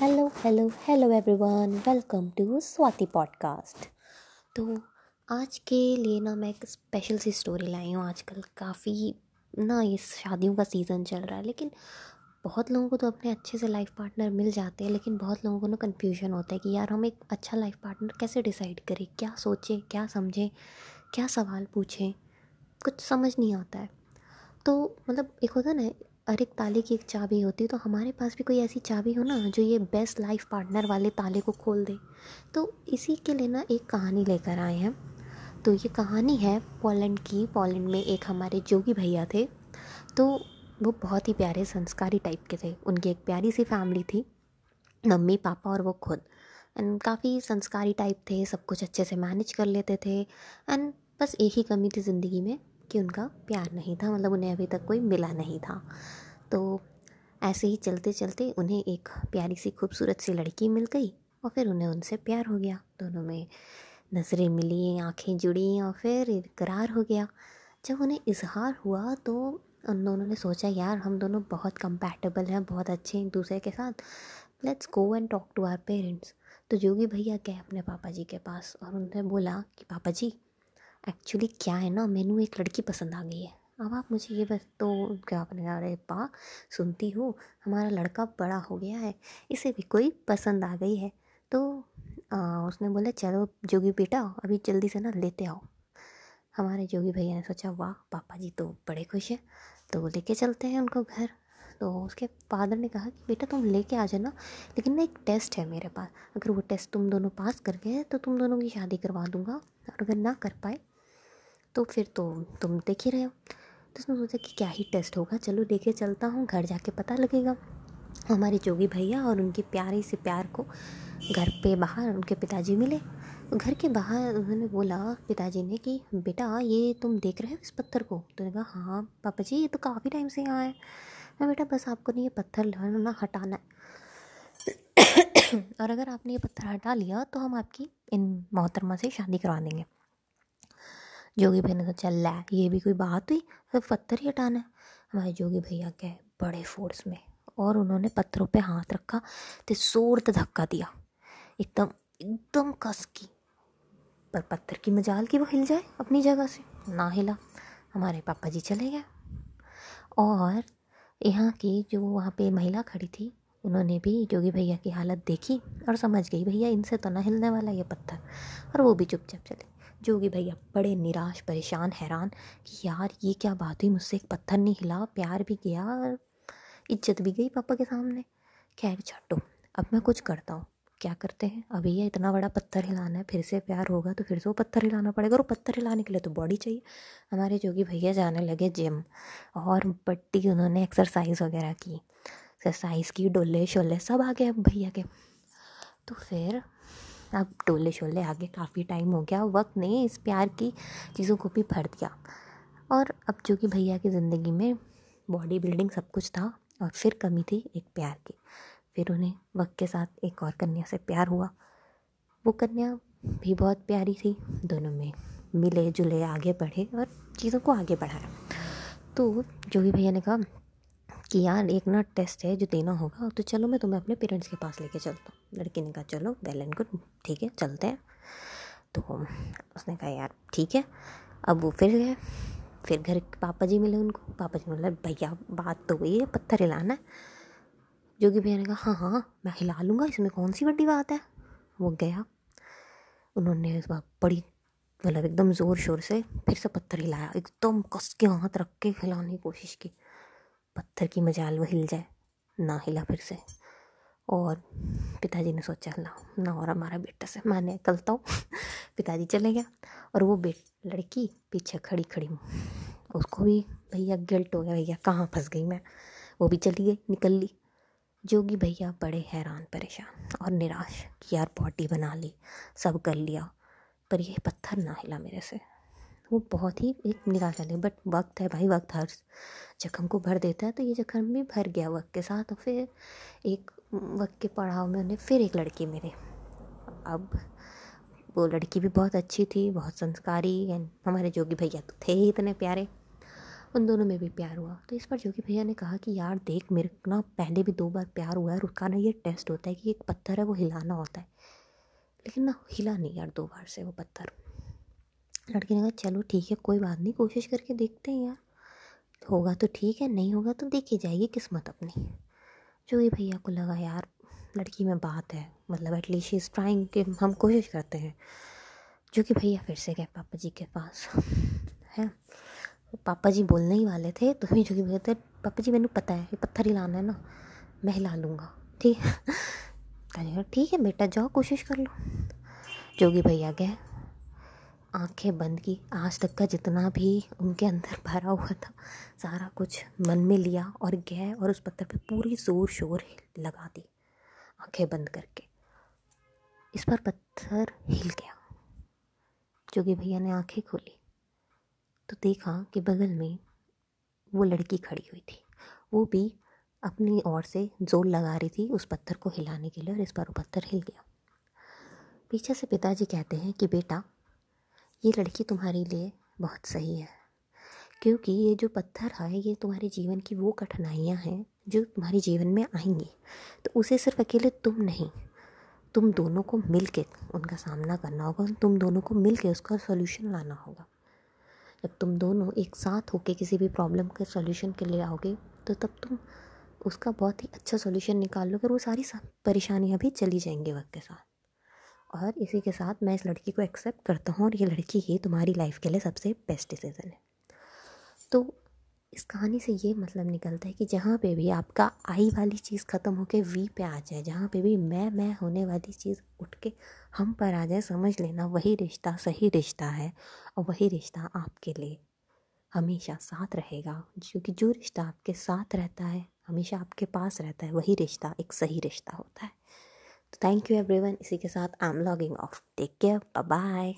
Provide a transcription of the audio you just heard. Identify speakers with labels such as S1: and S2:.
S1: Hello hello hello everyone welcome to Swati podcast तो आज के लिए ना मैं एक स्पेशल सी स्टोरी लाई हूँ। आजकल काफ़ी ना ये शादियों का सीज़न चल रहा है, लेकिन बहुत लोगों को तो अपने अच्छे से लाइफ पार्टनर मिल जाते हैं, लेकिन बहुत लोगों को ना कन्फ्यूज़न होता है कि यार हम एक अच्छा लाइफ पार्टनर कैसे डिसाइड करें? क्या सोचें? क्या समझें? क्या सवाल पूछें? कुछ समझ नहीं आता है। तो मतलब एक होता है ना हर एक ताले की एक चाबी होती है तो हमारे पास भी कोई ऐसी चाबी हो ना, जो ये बेस्ट लाइफ पार्टनर वाले ताले को खोल दे। तो इसी के लिए ना एक कहानी लेकर आए हैं। तो ये कहानी है पोलैंड की। पोलैंड में एक हमारे जोगी भैया थे। तो वो बहुत ही प्यारे संस्कारी टाइप के थे। उनकी एक प्यारी सी फैमिली थी, मम्मी, पापा और वो खुद। एंड काफ़ी संस्कारी टाइप थे, सब कुछ अच्छे से मैनेज कर लेते थे। एंड बस एक ही कमी थी ज़िंदगी में कि उनका प्यार नहीं था मतलब उन्हें अभी तक कोई मिला नहीं था। तो ऐसे ही चलते चलते उन्हें एक प्यारी सी खूबसूरत सी लड़की मिल गई और फिर उन्हें उनसे प्यार हो गया। दोनों में नज़रें मिली, आँखें जुड़ी और फिर इकरार हो गया। जब उन्हें इजहार हुआ तो उन दोनों ने सोचा, यार, हम दोनों बहुत कंपैटिबल हैं, बहुत अच्छे एक दूसरे के साथ। Let's go and talk to our parents तो जोगी भैया गए अपने पापा जी के पास और उन्होंने बोला कि, पापा जी एक्चुअली क्या है ना मैनू एक लड़की पसंद आ गई है। अब आप मुझे ये बस तो क्या आपने अरे पा सुनती हूँ हमारा लड़का बड़ा हो गया है इसे भी कोई पसंद आ गई है। तो आ, उसने बोला चलो जोगी बेटा अभी जल्दी से ना लेते आओ। हमारे जोगी भैया ने सोचा वाह पापा जी तो बड़े खुश हैं। तो वो लेके चलते हैं उनको घर। तो उसके फादर ने कहा कि बेटा तुम लेके आ जाना लेकिन ना एक टेस्ट है मेरे पास। अगर वो टेस्ट तुम दोनों पास कर गए तो तुम दोनों की शादी करवा दूँगा और अगर ना कर पाए तो फिर तो तुम देख ही रहे हो। तो उसने सोचा कि क्या ही टेस्ट होगा। चलो लेके चलता हूँ, घर जाके पता लगेगा। हमारे जोगी भैया और उनके प्यारे से प्यार को घर पे बाहर उनके पिताजी मिले। घर के बाहर उन्होंने बोला पिताजी ने कि, बेटा, ये तुम देख रहे हो इस पत्थर को? तो कहा हाँ पापा जी, ये तो काफ़ी टाइम से यहाँ है। मैं बेटा, बस आपको नहीं, ये पत्थर ना हटाना है। और अगर आपने ये पत्थर हटा लिया तो हम आपकी इन मोहतरमा से शादी करवा देंगे। जोगी भैया ने तो चल ला, ये भी कोई बात हुई? फिर पत्थर ही हटाना है। हमारे जोगी भैया गए बड़े फोर्स में और उन्होंने पत्थरों पे हाथ रखा तो ज़ोर से धक्का दिया। एकदम एकदम कस की। पर पत्थर की मजाल की वो हिल जाए अपनी जगह से? ना हिला। हमारे पापा जी चले गए। और यहाँ की जो वहाँ पे महिला खड़ी थी, उन्होंने भी जोगी भैया की हालत देखी और समझ गई, भैया, इनसे तो ना हिलने वाला ये पत्थर। और वो भी चुपचाप चले। जोगी भैया बड़े निराश, परेशान, हैरान कि यार ये क्या बात हुई? मुझसे एक पत्थर नहीं हिला, प्यार भी गया इज़्ज़त भी गई पापा के सामने। खैर छाटो, अब मैं कुछ करता हूँ। क्या करते हैं? अभी ये इतना बड़ा पत्थर हिलाना है, फिर से प्यार होगा तो फिर से वो पत्थर हिलाना पड़ेगा। और पत्थर हिलाने के लिए तो बॉडी चाहिए। हमारे जोगी भैया जाने लगे जिम, और बट्टी उन्होंने एक्सरसाइज वगैरह की एक्सरसाइज की, डोले शोले सब आ गए भैया के। तो फिर अब टोले शोले आगे काफ़ी टाइम हो गया, वक्त ने इस प्यार की चीज़ों को भी भर दिया। और अब जो कि भैया की ज़िंदगी में बॉडी बिल्डिंग सब कुछ था और फिर कमी थी एक प्यार की। फिर उन्हें वक्त के साथ एक और कन्या से प्यार हुआ। वो कन्या भी बहुत प्यारी थी, दोनों में मिले जुले आगे बढ़े और चीज़ों को आगे बढ़ाया। तो जो भी भैया ने कहा कि यार, एक ना टेस्ट है जो देना होगा तो चलो मैं तुम्हें अपने पेरेंट्स के पास लेके चलता हूँ। लड़की ने कहा, चलो वेल एंड गुड ठीक है, चलते हैं। तो उसने कहा, यार, ठीक है। अब वो फिर गए, फिर घर पापा जी मिले उनको। पापा जी बोले, भैया, बात तो हुई है, पत्थर हिलाना है। जो कि भैया ने कहा हाँ हाँ मैं हिला लूँगा, इसमें कौन सी बड़ी बात है? वो गया। उन्होंने इस बार बड़ी मतलब एकदम ज़ोर शोर से, फिर से पत्थर हिलाया, एकदम कस के हाथ रख के हिलाने की कोशिश की। पत्थर की मजाल वो हिल जाए, ना हिला फिर से। और पिताजी ने सोचा ना ना, और हमारा बेटा से माने निकलता हूँ पिताजी चले गया। और वो बेट लड़की पीछे खड़ी खड़ी, उसको भी भैया गिल्ट हो गया, भैया, कहाँ फंस गई मैं? वो भी चली गई, निकल ली। जोगी भैया बड़े हैरान, परेशान और निराश कि यार बॉडी बना ली, सब कर लिया, पर ये पत्थर ना हिला मेरे से। वो बहुत ही एक निराशा थी बट वक्त है भाई, वक्त हर जख्म को भर देता है तो ये जख्म भी भर गया वक्त के साथ, और फिर एक वक्त के पड़ाव में उन्हें फिर एक लड़की मिली। अब वो लड़की भी बहुत अच्छी थी, बहुत संस्कारी एंड हमारे जोगी भैया तो थे ही इतने प्यारे। उन दोनों में भी प्यार हुआ। तो इस पर जोगी भैया ने कहा कि, यार देख, मेरे ना पहले भी दो बार प्यार हुआ है, और उसका ना ये टेस्ट होता है कि एक पत्थर है, वो हिलाना होता है। लेकिन ना, हिला नहीं यार दो बार से वो पत्थर। लड़के ने कहा, चलो ठीक है, कोई बात नहीं, कोशिश करके देखते हैं यार। होगा तो ठीक है, नहीं होगा तो देखी जाएगी किस्मत अपनी। जो जोगी भैया को लगा, यार, लड़की में बात है मतलब एटलीस्ट इज़ ट्राइंग कि हम कोशिश करते हैं। जो कि भैया फिर से गए पापा जी के पास, है? पापा जी बोलने ही वाले थे तो फिर जो कि भैया पापा जी, मैंने पता है, ये पत्थर ही लाना है ना, मैं हिला लूँगा, ठीक है? ठीक है बेटा, जाओ, कोशिश कर लो। जोगी भैया गए आँखें बंद की। आज तक का जितना भी उनके अंदर भरा हुआ था, सारा कुछ मन में लिया और गए और उस पत्थर पे पूरी ज़ोर शोर लगा दी आँखें बंद करके। इस पर पत्थर हिल गया जोगी भैया ने आँखें खोली। तो देखा कि बगल में वो लड़की खड़ी हुई थी। वो भी अपनी ओर से ज़ोर लगा रही थी उस पत्थर को हिलाने के लिए और इस पर वो पत्थर हिल गया। पीछे से पिताजी कहते हैं कि, बेटा ये लड़की तुम्हारे लिए बहुत सही है। क्योंकि ये जो पत्थर है, ये तुम्हारे जीवन की वो कठिनाइयाँ हैं, जो तुम्हारे जीवन में आएँगी। तो उसे सिर्फ़ अकेले तुम नहीं, तुम दोनों को मिल के उनका सामना करना होगा तुम दोनों को मिल के उसका सोल्यूशन लाना होगा। जब तुम दोनों एक साथ होके किसी भी प्रॉब्लम के सोल्यूशन के लिए आओगे तो तब तुम उसका बहुत ही अच्छा सोल्यूशन निकाल लोगे, और वो सारी परेशानियाँ भी चली जाएँगी वक्त के साथ। और इसी के साथ मैं इस लड़की को एक्सेप्ट करता हूँ और ये लड़की ही तुम्हारी लाइफ के लिए सबसे बेस्ट डिसीज़न है। तो इस कहानी से ये मतलब निकलता है कि जहाँ पे भी आपका आई वाली चीज़ ख़त्म होके वी पे आ जाए, जहाँ पे भी मैं मैं होने वाली चीज़ उठ के हम पर आ जाए, समझ लेना वही रिश्ता सही रिश्ता है और वही रिश्ता आपके लिए हमेशा साथ रहेगा। क्योंकि जो रिश्ता आपके साथ रहता है, हमेशा आपके पास रहता है, वही रिश्ता एक सही रिश्ता होता है। तो थैंक यू एवरीवन इसी के साथ I am logging off take care bye